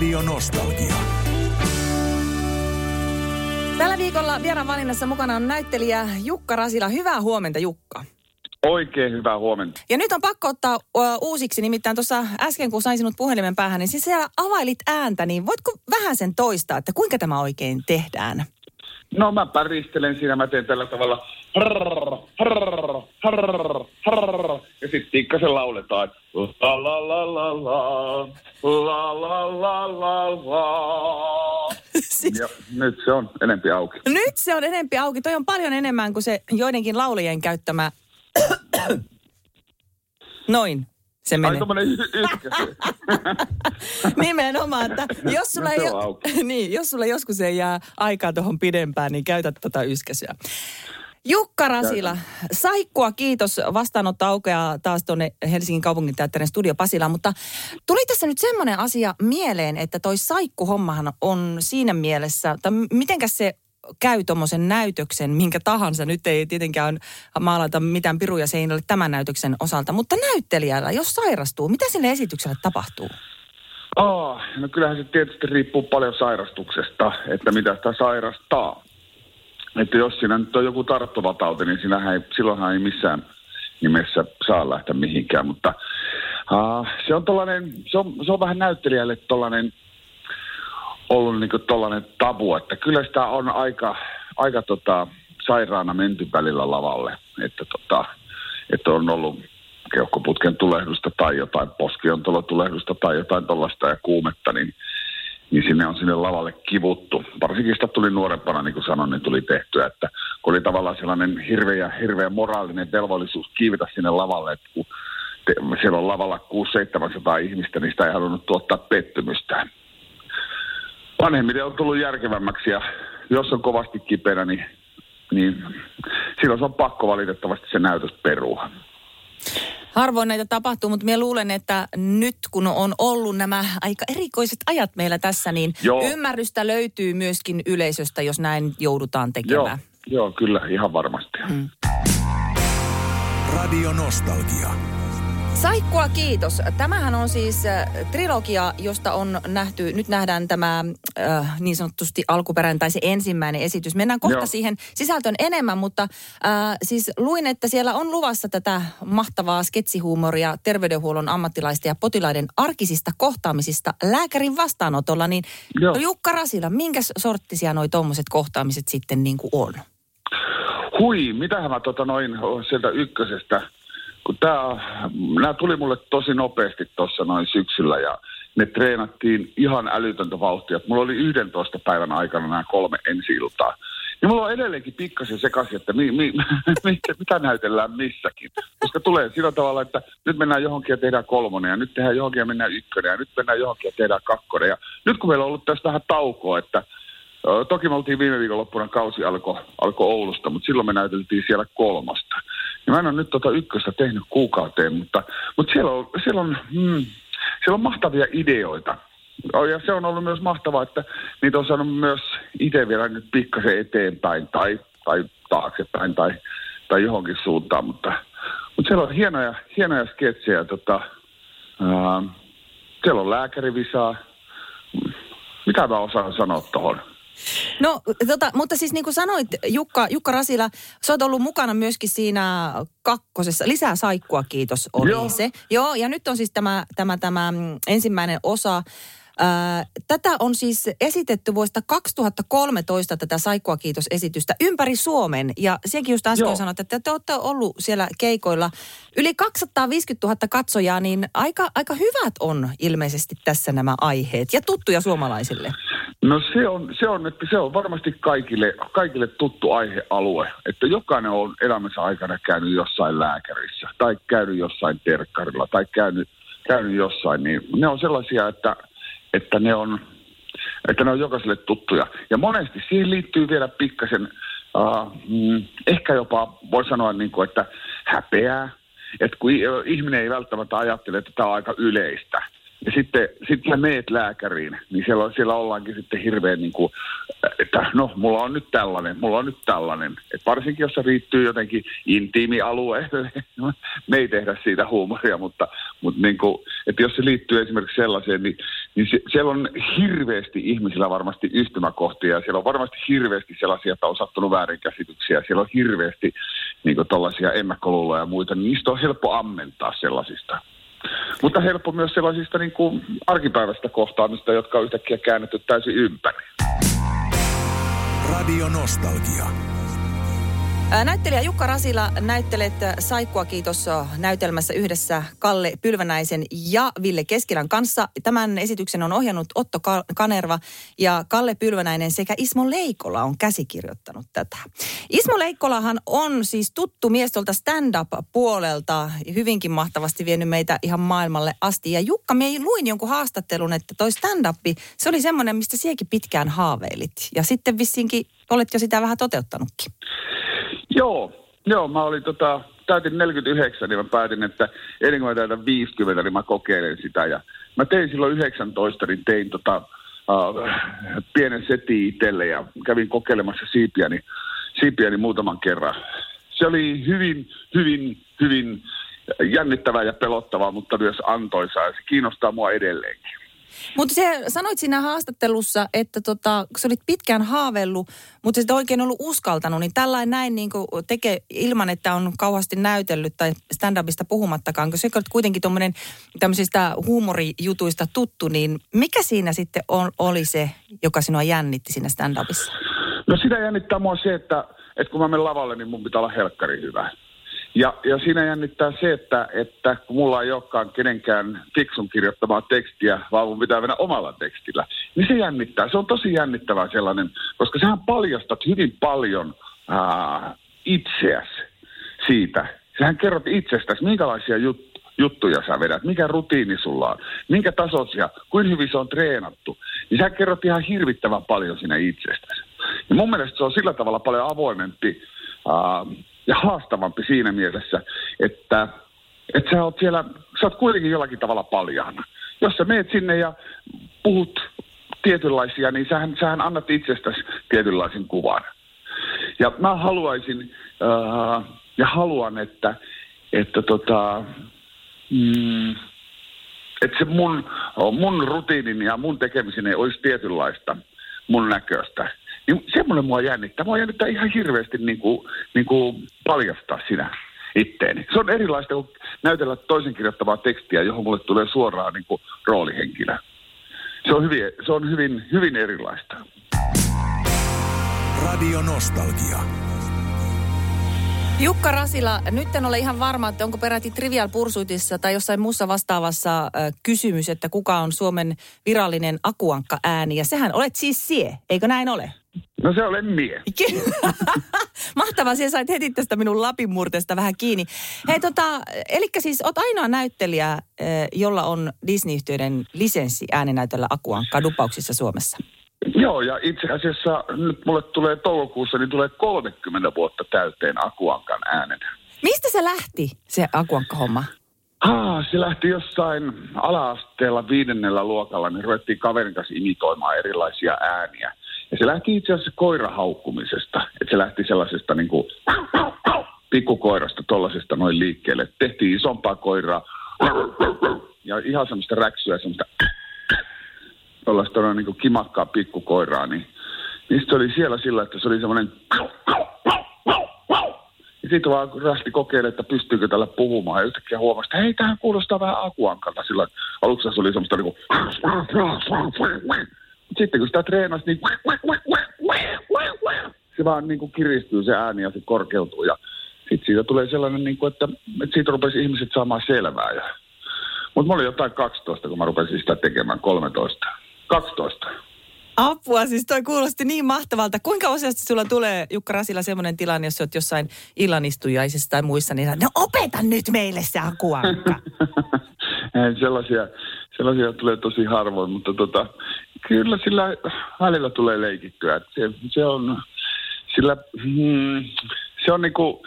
Radio Nostalgia. Tällä viikolla vieraan valinnassa mukana on näyttelijä Jukka Rasila. Hyvää huomenta Jukka. Oikein hyvää huomenta. Ja nyt on pakko ottaa uh, uusiksi, nimittäin tuossa äsken kun sain sinut puhelimen päähän, niin siis siellä availit ääntä, niin voitko vähän sen toistaa, että kuinka tämä oikein tehdään? No mä päristelen siinä, mä teen tällä tavalla harrrr, harrrr, harrrr, harrrr, ja sitten pikkasen lauletaan. La la la la la, la la la la la. siis, Ja nyt se on enempi auki. nyt se on enempi auki. Toi on paljon enemmän kuin se joidenkin laulajien käyttämä... Noin. Se Ai menee. tommonen y- ykkös. Nimenomaan, että jos sulla, No ei, niin, jos sulla joskus ei jää aikaa tuohon pidempään, niin käytä tota yskäsyä. Jukka Rasila, saikkua kiitos. Vastaanotto aukeaa taas tuonne Helsingin kaupungin teatterin studio Pasilaan, mutta tuli tässä nyt semmoinen asia mieleen, että toi saikkuhommahan on siinä mielessä, tai m- mitenkäs se käy tuommoisen näytöksen, minkä tahansa. Nyt ei tietenkään maalata mitään piruja seinälle tämän näytöksen osalta, mutta näyttelijällä, jos sairastuu, mitä sille esitykselle tapahtuu? Oh, no kyllähän se tietysti riippuu paljon sairastuksesta, että mitä sitä sairastaa. Että jos siinä nyt on joku tarttuva tauti, niin siinähän ei, silloinhan ei missään nimessä saa lähteä mihinkään. Mutta uh, se, on tollanen, se, on, se on vähän näyttelijälle tollanen, ollut niin tollainen tabu, että kyllä sitä on aika, aika tota, sairaana menty välillä lavalle. Että, tota, että on ollut keuhkoputken tulehdusta tai jotain poskiontolotulehdusta tai jotain tuollaista ja kuumetta, niin, niin sinne on sinne lavalle kivuttu. Varsinkin sitä tuli nuorempana, niin kuin sanoin, niin tuli tehtyä, että kun oli tavallaan sellainen hirveä, hirveä moraalinen velvollisuus kiivetä sinne lavalle, että kun te, siellä on lavalla 600-700 ihmistä, niin sitä ei halunnut tuottaa pettymystään. Vanhemmiten on tullut järkevämmäksi ja jos on kovasti kipeänä, niin, niin silloin se on pakko valitettavasti se näytös perua. Harvoin näitä tapahtuu, mutta minä luulen, että nyt kun on ollut nämä aika erikoiset ajat meillä tässä, niin Joo. ymmärrystä löytyy myöskin yleisöstä, jos näin joudutaan Joo, tekemään. joo, kyllä, ihan varmasti. Mm. Radio Nostalgia. Saikkua kiitos. Tämähän on siis äh, trilogia, josta on nähty, nyt nähdään tämä äh, niin sanotusti alkuperäinen tai se ensimmäinen esitys. Mennään kohta Joo. siihen sisältöön enemmän, mutta äh, siis luin, että siellä on luvassa tätä mahtavaa sketsihuumoria terveydenhuollon ammattilaisten ja potilaiden arkisista kohtaamisista lääkärin vastaanotolla. Niin Joo. Jukka Rasila, minkä sorttisia noi tuommoiset kohtaamiset sitten niin kuin on? Hui, mitähän mä tota noin sieltä ykkösestä, kun tää, nämä tuli mulle tosi nopeasti tuossa noin syksyllä ja ne treenattiin ihan älytöntä vauhtia. Mulla oli 11 päivän aikana nämä kolme ensi iltaa. Ja mulla on edelleenkin pikkasen sekaisin, että mi, mi, mitä, mitä näytellään missäkin. Koska tulee sillä tavalla, että nyt mennään johonkin ja tehdään kolmonen ja nyt tehdään johonkin ja mennään ykkönen ja nyt mennään johonkin ja tehdään kakkonen. Ja nyt kun meillä on ollut tässä vähän taukoa, että Toki me oltiin viime viikonloppuna kausi alkoi alko Oulusta, mutta silloin me näyteltiin siellä kolmosta. Ja mä en ole nyt tota ykköstä tehnyt kuukauteen, mutta, mutta siellä, on, siellä, on, hmm, siellä on mahtavia ideoita. Oh, Ja se on ollut myös mahtavaa, että niitä on saanut myös itse vielä nyt pikkasen eteenpäin tai, tai taaksepäin tai, tai johonkin suuntaan. Mutta, mutta siellä on hienoja, hienoja sketsejä. Tota, ää, siellä on lääkärivisaa. Mitä mä osaan sanoa tuohon? No, tota, mutta siis niin kuin sanoit, Jukka, Jukka Rasila, sä oot ollut mukana myöskin siinä kakkosessa. Lisää saikkua, kiitos, oli Joo. se. Joo, ja nyt on siis tämä, tämä, tämä mm, ensimmäinen osa. Tätä on siis esitetty vuodesta 2013 tätä Saikkua kiitos esitystä ympäri Suomen. Ja senkin just äsken Joo. sanoit, että te olette ollut siellä keikoilla. Yli 250 000 katsojaa, niin aika, aika hyvät on ilmeisesti tässä nämä aiheet. Ja tuttuja suomalaisille. No se on, se on, että se on varmasti kaikille, kaikille tuttu aihealue, että jokainen on elämänsä aikana käynyt jossain lääkärissä tai käynyt jossain terkkarilla tai käynyt, käynyt jossain, niin ne on sellaisia, että, että ne on, että ne on jokaiselle tuttuja. Ja monesti siihen liittyy vielä pikkasen, uh, mm, ehkä jopa voi sanoa niin kuin, että häpeää, että kun ihminen ei välttämättä ajattele, että tämä on aika yleistä. Ja sitten sit sä meet lääkäriin, niin siellä, siellä ollaankin sitten hirveän niin kuin että no, mulla on nyt tällainen, mulla on nyt tällainen. Et varsinkin, jos se riittyy jotenkin intiimialueelle, me ei tehdä siitä huumoria, mutta, mutta niin kuin, että jos se liittyy esimerkiksi sellaiseen, niin, niin se, siellä on hirveästi ihmisillä varmasti yhtymäkohtia ja siellä on varmasti hirveästi sellaisia, että on sattunut väärinkäsityksiä. Siellä on hirveästi niin tällaisia ennakkoluuloja ja muita, niin niistä on helppo ammentaa sellaisista. Mutta helppo myös sellaisista niin kuin arkipäivästä kohtaamista, jotka on yhtäkkiä käännetty täysin ympäri. Radio Nostalgia. Näyttelijä Jukka Rasila näyttelet Saikkua kiitos näytelmässä yhdessä Kalle Pylvänäisen ja Ville Keskilän kanssa. Tämän esityksen on ohjannut Otto Kanerva ja Kalle Pylvänäinen sekä Ismo Leikola on käsikirjoittanut tätä. Ismo Leikkolahan on siis tuttu mies tuolta stand-up-puolelta, hyvinkin mahtavasti vienyt meitä ihan maailmalle asti. Ja Jukka, me luin jonkun haastattelun, että toi stand-up, se oli semmoinen, mistä siekin pitkään haaveilit. Ja sitten vissiinkin olet jo sitä vähän toteuttanutkin. Joo, joo, mä olin tota, täytin 49, niin mä päätin, että ennen kuin mä täytän 50, niin mä kokeilen sitä. Ja mä tein silloin 19, niin tein tota, uh, pienen setin itselle ja kävin kokeilemassa siipiäni, siipiäni muutaman kerran. Se oli hyvin, hyvin, hyvin jännittävää ja pelottavaa, mutta myös antoisaa se kiinnostaa mua edelleenkin. Mutta se sanoit siinä haastattelussa, että tota, kun sä olit pitkään haavellut, mutta sä oikein ollut uskaltanut, niin tällainen näin niin tekee ilman, että on kauheasti näytellyt tai stand-upista puhumattakaan, kun sä olet kuitenkin tuommoinen tämmöisistä huumorijutuista tuttu, niin mikä siinä sitten on, oli se, joka sinua jännitti siinä stand-upissa? No sitä jännittää mua se, että, että kun mä menen lavalle, niin mun pitää olla helkkari hyvä. Ja, ja siinä jännittää se, että, että kun mulla ei olekaan kenenkään fiksun kirjoittamaa tekstiä, vaan mun pitää mennä omalla tekstillä, niin se jännittää. Se on tosi jännittävää sellainen, koska sähän paljastat hyvin paljon ää, itseäsi siitä. Sähän kerrot itsestäsi, minkälaisia jut, juttuja sä vedät, mikä rutiini sulla on, minkä tasoisia, kuin hyvin se on treenattu. Niin sä kerrot ihan hirvittävän paljon siinä itsestäsi. Ja mun mielestä se on sillä tavalla paljon avoimempi ää, ja haastavampi siinä mielessä, että, että sä oot siellä, sä oot kuitenkin jollakin tavalla paljana. Jos sä meet sinne ja puhut tietynlaisia, niin sähän, sähän annat itsestäsi tietynlaisen kuvan. Ja mä haluaisin äh, ja haluan, että, että tota, mm, että se mun, mun rutiinin ja mun tekemisen olisi tietynlaista mun näköistä. Niin semmoinen mua jännittää. Mua jännittää ihan hirveästi niin kuin, niin kuin paljastaa sinä itteeni. Se on erilaista kuin näytellä toisen kirjoittavaa tekstiä, johon mulle tulee suoraan niin kuin roolihenkilö. Se on hyvin, se on hyvin, hyvin erilaista. Radio Nostalgia. Jukka Rasila, nyt en ole ihan varma, että onko peräti Trivial Pursuitissa tai jossain muussa vastaavassa äh, kysymys, että kuka on Suomen virallinen akuankka ääni. Ja sehän olet siis sie, eikö näin ole? No se olen mie. Mahtavaa, siellä sait heti tästä minun lapinmurteesta vähän kiinni. Hei tota, eli siis oot ainoa näyttelijä, jolla on Disney-yhtiöiden lisenssi ääninäytöllä Akuankka dupauksissa Suomessa. Joo, ja itse asiassa nyt mulle tulee toukokuussa, niin tulee 30 vuotta täyteen Akuankan äänen. Mistä se lähti, se Akuankka-homma? Ah, se lähti jossain ala-asteella viidennellä luokalla, niin ruvettiin kaverin kanssa imitoimaan erilaisia ääniä. Ja se lähti itse asiassa koirahaukkumisesta. Että se lähti sellaisesta niin kuin pikkukoirasta tuollaisesta noin liikkeelle. Tehtiin isompaa koiraa ja ihan semmoista räksyä, semmoista tuollaista noin niin kuin kimakkaa pikkukoiraa. Niin, se oli siellä sillä, että se oli semmoinen ja sitten vaan rästi kokeili, että pystyykö tällä puhumaan. Ja yhtäkkiä huomasi, että hei, tähän kuulostaa vähän akuankalta. Sillä aluksi se oli semmoista niin kuin sitten kun sitä treenasi, niin se vaan niin kuin kiristyy se ääni ja se korkeutuu. Ja sitten siitä tulee sellainen, niin kuin, että, että siitä rupesi ihmiset saamaan selvää. Ja, mutta mä olin jotain 12, kun mä rupesin sitä tekemään, 13. 12. Apua, siis toi kuulosti niin mahtavalta. Kuinka useasti sulla tulee, Jukka Rasila, semmoinen tilanne, jos olet jossain illanistujaisissa tai muissa, niin no opeta nyt meille se akuankka. sellaisia, sellaisia tulee tosi harvoin, mutta tota, kyllä sillä välillä tulee leikittyä. Se, se on, sillä, hmm, se on niinku,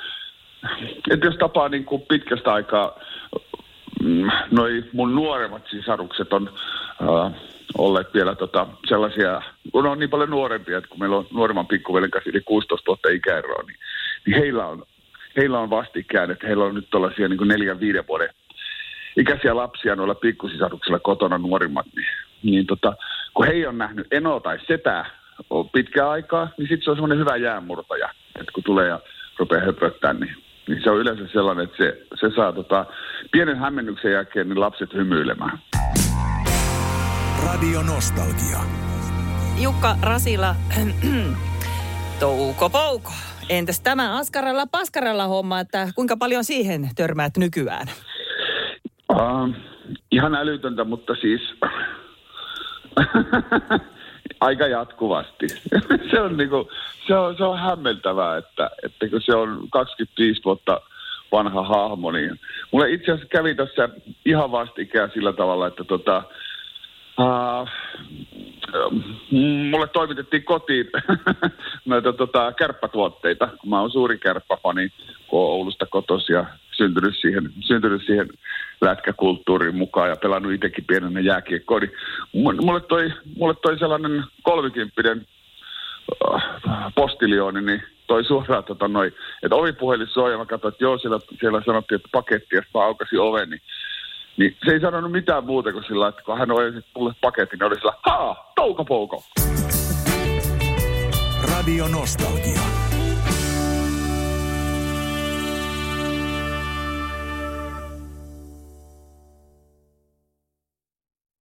että jos tapaa niinku pitkästä aikaa, mm, noi mun nuoremmat sisarukset on uh, olleet vielä tota, sellaisia, kun on niin paljon nuorempia, että kun meillä on nuoremman pikkuveljen kanssa yli 16 vuotta ikäeroa, niin, niin heillä, on, heillä on vastikään, että heillä on nyt tällaisia niin neljän, viiden vuoden ikäisiä lapsia noilla pikkusisaruksilla kotona nuorimmat, niin, niin tota, kun he on nähnyt eno tai setää pitkää aikaa, niin sitten se on semmoinen hyvä jäänmurtaja, että kun tulee ja rupeaa höpöttämään, niin, niin se on yleensä sellainen, että se, se saa tota, pienen hämmennyksen jälkeen niin lapset hymyilemään. Radio Nostalgia. Jukka Rasila, touko pouko. Entäs tämä askaralla paskaralla homma, että kuinka paljon siihen törmäät nykyään? Uh, ihan älytöntä, mutta siis aika jatkuvasti. se, on niinku, se, on, se on hämmentävää, että, että kun se on 25 vuotta vanha hahmo, niin mulle itse asiassa kävi tässä ihan vastikään sillä tavalla, että tota, Uh, mulle toimitettiin kotiin näitä tota, kärppätuotteita, kun mä oon suuri kärppäfani, kun oon Oulusta kotoisin ja syntynyt siihen, syntynyt siihen lätkäkulttuuriin mukaan ja pelannut itsekin pienenä jääkiekkoa, niin mulle toi, mulle toi sellainen kolmikymppinen uh, postiljooni, niin toi suoraan tota noin, että ovipuhelin soi ja mä katsoin, että joo, siellä, siellä sanottiin, että paketti, ja mä aukasin oven, niin niin se ei sanonut mitään muuta kuin sillä, että kun hän ojensi mulle paketin, niin oli sillä, haa, touko pouko. Radio Nostalgia.